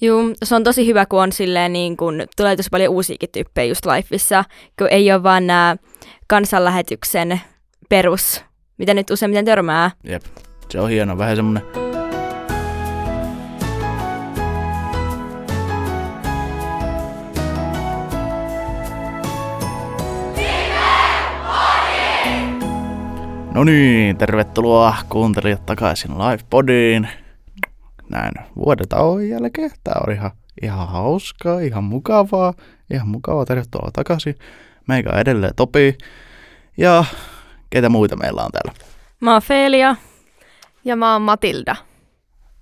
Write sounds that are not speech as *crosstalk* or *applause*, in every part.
Joo, se on tosi hyvä, kun on silleen niin kun, tulee tosi paljon uusiakin tyyppejä just Lifeissa, kun ei ole vaan nämä kansanlähetyksen perus, mitä nyt useimmiten törmää. Jep, se on hieno. Vähän semmonen No niin, tervetuloa kuuntelijat takaisin Livepodiin. Näin vuoden tauon jälkeen. Tää oli ihan, ihan hauskaa, ihan mukavaa. Ihan mukavaa, tervetuloa takaisin. Meikä on edelleen Topi. Ja keitä muita meillä on täällä? Mä oon Felia. Ja mä oon Matilda.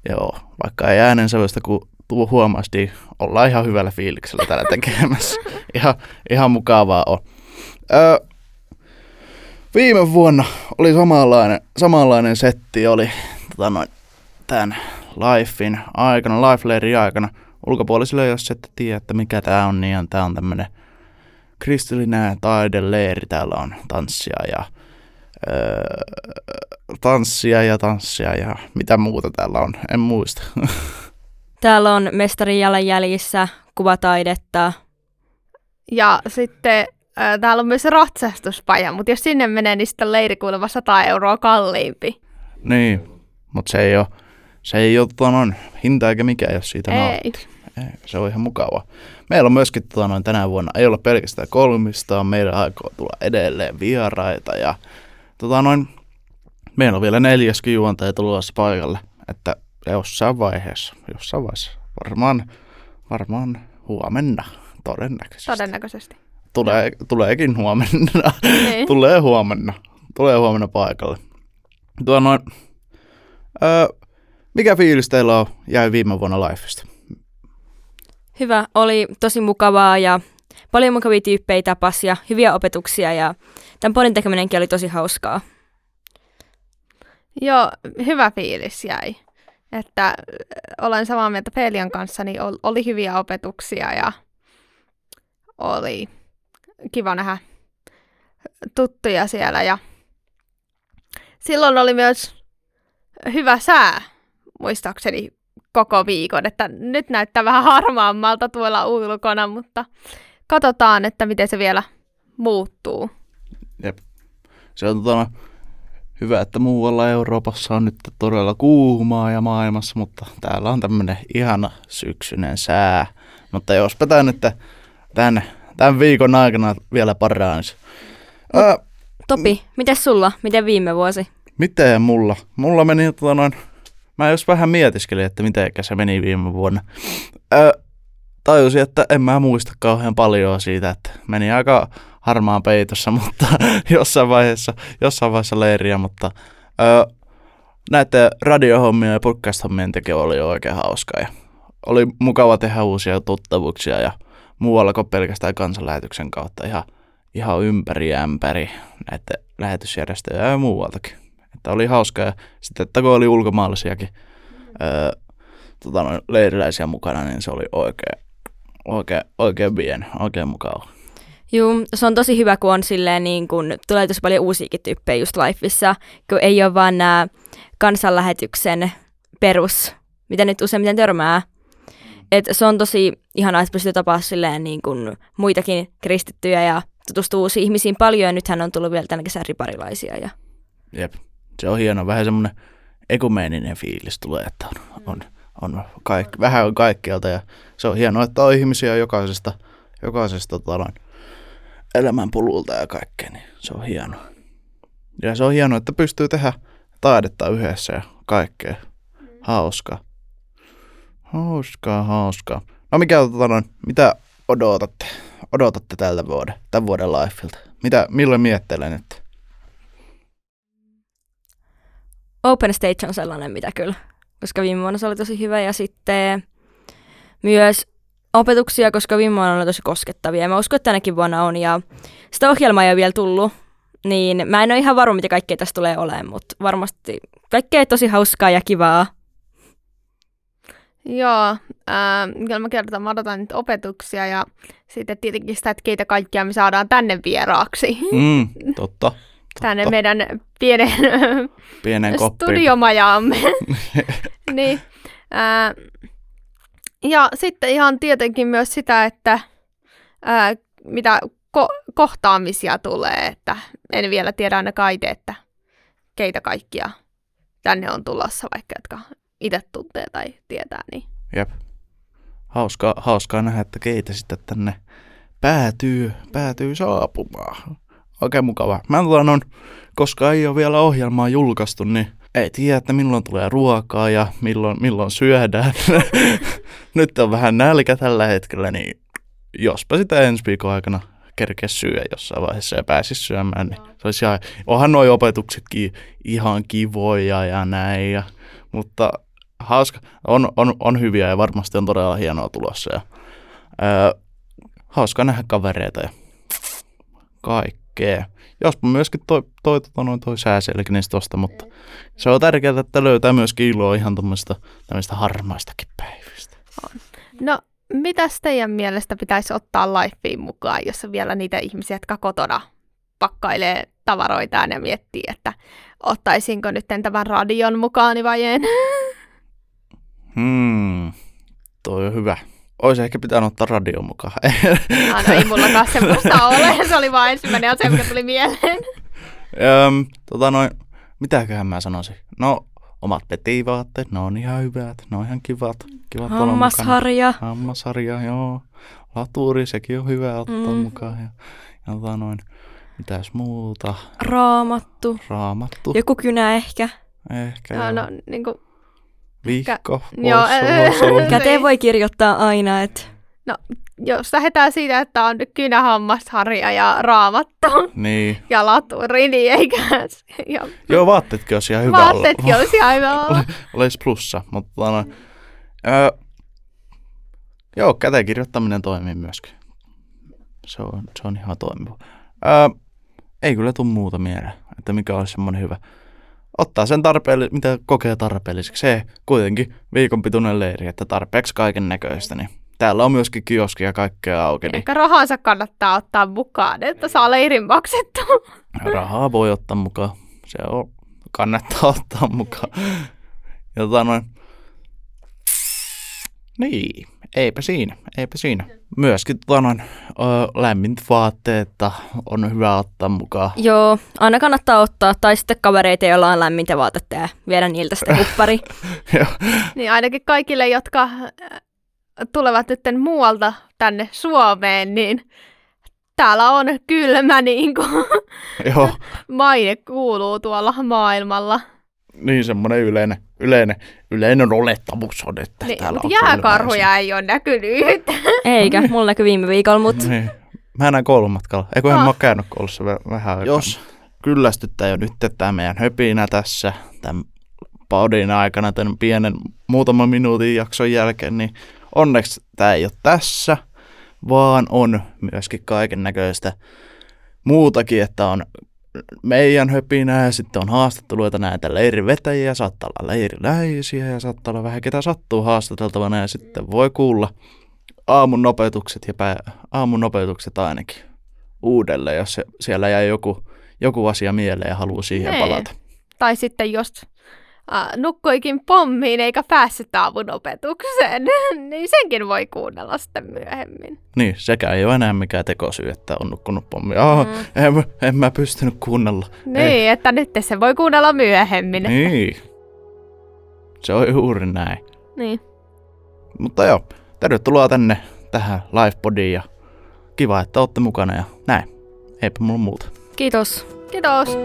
Joo, vaikka ei äänensävystä kun tuo huomasi, niin ollaan ihan hyvällä fiiliksellä täällä tekemässä. *laughs* ihan, ihan mukavaa on. Öö, viime vuonna oli samanlainen, samanlainen setti, oli tota noin, tämän Lifein aikana, Life aikana. Ulkopuolisille, jos ette tiedä, että mikä tämä on, niin tämä on tämmöinen kristillinen taideleiri. Täällä on tanssia ja öö, tanssia ja tanssia ja mitä muuta täällä on, en muista. *laughs* Täällä on mestarin jalanjäljissä, kuvataidetta. Ja sitten äh, täällä on myös ratsastuspaja, mutta jos sinne menee, niin sitten leiri kuulemma 100 euroa kalliimpi. Niin, mutta se ei ole, se ei ole tota noin, hinta eikä mikään, jos siitä Ei. Ei, se on ihan mukava. Meillä on myöskin tota noin, tänä vuonna, ei ole pelkästään kolmistaan, meillä aikoo tulla edelleen vieraita ja tota noin, meillä on vielä neljäskin juontaja tulossa paikalle, että jossain vaiheessa, jossain vaiheessa, varmaan, varmaan huomenna, todennäköisesti. Todennäköisesti. Tulee, tuleekin huomenna. Niin. *laughs* Tulee huomenna. Tulee huomenna paikalle. Tuo noin, öö, mikä fiilis teillä on jäi viime vuonna Lifeista? Hyvä, oli tosi mukavaa ja paljon mukavia tyyppejä tapas ja hyviä opetuksia ja tämän podin tekeminenkin oli tosi hauskaa. Joo, hyvä fiilis jäi. Että olen samaa mieltä Felian kanssa, niin ol- oli hyviä opetuksia ja oli kiva nähdä tuttuja siellä. Ja silloin oli myös hyvä sää, muistaakseni koko viikon, että nyt näyttää vähän harmaammalta tuolla ulkona, mutta katsotaan, että miten se vielä muuttuu. Jep. Se on tota, hyvä, että muualla Euroopassa on nyt todella kuumaa ja maailmassa, mutta täällä on tämmöinen ihana syksyinen sää. Mutta jospa tämä nyt tämän, tämän viikon aikana vielä paranisi. Öö, Topi, miten sulla? Miten viime vuosi? Miten mulla? Mulla meni tota noin, mä jos vähän mietiskelin, että miten se meni viime vuonna. Öö, tajusin, että en mä muista kauhean paljon siitä, että meni aika harmaan peitossa, *laughs* mutta jossain vaiheessa, jossain vaiheessa leiriä, mutta öö, näiden radiohommia ja podcast-hommien teko oli oikein hauskaa ja oli mukava tehdä uusia tuttavuuksia ja muualla kuin pelkästään kansanlähetyksen kautta ihan, ihan ympäri ämpäri näiden lähetysjärjestöjä ja muualtakin. Että oli hauskaa ja sitten, että kun oli ulkomaalaisiakin öö, tota noin, leiriläisiä mukana, niin se oli oikein, oikein, oikein bien, oikein mukava. Joo, se on tosi hyvä, kun on silleen niin kun, tulee tosi paljon uusiakin tyyppejä just Lifeissa, kun ei ole vaan nämä kansanlähetyksen perus, mitä nyt useimmiten törmää. Et se on tosi ihanaa, että pystyy tapaa silleen niin kun muitakin kristittyjä ja tutustuu uusiin ihmisiin paljon, ja nythän on tullut vielä tänä kesän riparilaisia. Ja... Jep, se on hieno. Vähän semmoinen ekumeeninen fiilis tulee, että on, on, on kaik, vähän on kaikkialta ja se on hienoa, että on ihmisiä jokaisesta, jokaisesta tota noin, elämänpolulta ja kaikkea, niin se on hienoa. Ja se on hienoa, että pystyy tehdä taidetta yhdessä ja kaikkea. Hauskaa. Hauskaa, hauskaa. No mikä tota noin, mitä odotatte? Odotatte tältä vuoden, tämän vuoden lifeilta? Mitä, milloin miettelen nyt? Open Stage on sellainen, mitä kyllä, koska viime vuonna se oli tosi hyvä ja sitten myös opetuksia, koska viime vuonna oli tosi koskettavia ja mä uskon, että tänäkin vuonna on ja sitä ohjelmaa ei ole vielä tullut, niin mä en ole ihan varma, mitä kaikkea tästä tulee olemaan, mutta varmasti kaikkea tosi hauskaa ja kivaa. Joo, äh, kyllä mä kertaan, mä odotan nyt opetuksia ja sitten tietenkin sitä, että keitä kaikkia me saadaan tänne vieraaksi. Mm, totta. Tänne meidän pienen *laughs* Pienen studiomajaamme. *laughs* niin, äh, Ja sitten ihan tietenkin myös sitä, että ää, mitä ko- kohtaamisia tulee, että en vielä tiedä ainakaan itse, että keitä kaikkia tänne on tulossa, vaikka jotka itse tuntee tai tietää. Niin. Jep. Hauskaa, hauskaa nähdä, että keitä sitten tänne päätyy, päätyy saapumaan. Oikein mukava. Mä on, koska ei ole vielä ohjelmaa julkaistu, niin ei tiedä, että milloin tulee ruokaa ja milloin, milloin syödään. *laughs* Nyt on vähän nälkä tällä hetkellä, niin jospa sitä ensi viikon aikana kerkeä syödä jossain vaiheessa ja pääsisi syömään, niin se olisi ihan, onhan nuo opetuksetkin ihan kivoja ja näin, ja, mutta hauska, on, on, on hyviä ja varmasti on todella hienoa tulossa ja ää, hauska nähdä kavereita ja kaikkea. Jospa myöskin toi, toi, toi, toi, toi sääselkinen tosta, mutta se on tärkeää, että löytää myöskin iloa ihan tämmöistä, tämmöistä harmaistakin päivistä. On. No, mitäs teidän mielestä pitäisi ottaa lifeen mukaan, jos on vielä niitä ihmisiä, jotka kotona pakkailee tavaroitaan ja miettii, että ottaisinko nyt tämän radion mukaan vai en? *laughs* Hmm, toi on hyvä. Olisi ehkä pitänyt ottaa radio mukaan. *laughs* ah, no ei mullakaan semmoista *laughs* ole, se oli vain ensimmäinen asia, mikä tuli mieleen. *laughs* Öm, tota noin, mitäköhän mä sanoisin? No, omat petivaatteet, ne on ihan hyvät, ne on ihan kivat. kivat Hammasharja. Hammasharja, joo. Laturi, sekin on hyvä ottaa mm. mukaan. Ja, ja tota noin, mitäs muuta? Raamattu. Raamattu. Joku kynä ehkä. Ehkä, no, no, niin kuin Vihko, Joo, *laughs* Käteen voi kirjoittaa aina, että... No, jos lähdetään siitä, että on kynähammasharja ja raamattu niin. ja laturi, niin eikä... Ja... Joo, vaatteetkin olisi ihan hyvä Vaatteetkin olla. olisi ihan hyvä olla. Olisi plussa, mutta no, öö, joo, käteen kirjoittaminen toimii myöskin. Se on, se on ihan toimiva. Öö, ei kyllä tule muuta mieleen, että mikä olisi semmoinen hyvä ottaa sen tarpeelli, mitä kokee tarpeelliseksi. Se kuitenkin viikonpituinen leiri, että tarpeeksi kaiken näköistä, niin täällä on myöskin kioski ja kaikkea auki. Niin... Ehkä rahansa kannattaa ottaa mukaan, että saa leirin maksettu. Rahaa voi ottaa mukaan. Se on, kannattaa ottaa mukaan. Ja tota noin, niin, eipä siinä, eipä siinä. Myöskin tuonon lämmint vaatteetta on hyvä ottaa mukaan. Joo, aina kannattaa ottaa, tai sitten kavereita, joilla on lämmintä vaatetta ja viedä niiltä sitten huppari. *laughs* niin ainakin kaikille, jotka tulevat nyt muualta tänne Suomeen, niin täällä on kylmä niin kuin Joo. *laughs* maine kuuluu tuolla maailmalla. Niin semmoinen yleinen, yleinen, yleinen olettamus on, että niin, täällä on jääkarhuja ei ole näkynyt Eikä, mulla näkyi viime viikolla, mutta... Niin. Mä näin koulumatkalla. Eikö no. mä ole käynyt koulussa vähän aikaa. Jos kyllästyttää jo nyt tämä meidän höpinä tässä, tämän podin aikana, tämän pienen muutaman minuutin jakson jälkeen, niin onneksi tämä ei ole tässä, vaan on myöskin kaiken näköistä muutakin, että on meidän höpinää ja sitten on haastatteluita näitä leirivetäjiä, saattaa olla leiriläisiä ja saattaa olla vähän ketä sattuu haastateltavana ja sitten voi kuulla aamun opetukset ja pää, aamun opetukset ainakin uudelleen, jos se, siellä jäi joku, joku asia mieleen ja haluaa siihen nee. palata. Tai sitten jos äh, nukkuikin pommiin eikä päässyt aamun opetukseen, *laughs* niin senkin voi kuunnella sitten myöhemmin. Niin, sekä ei ole enää mikään tekosyy, että on nukkunut pommiin. Oh, mm. en, en mä pystynyt kuunnella. Niin, ei. että nyt se voi kuunnella myöhemmin. Niin. Se on juuri näin. Niin. Mutta joo, tervetuloa tänne tähän livepodiin ja kiva, että olette mukana ja näin. Eipä mulla muuta. Kiitos. Kiitos.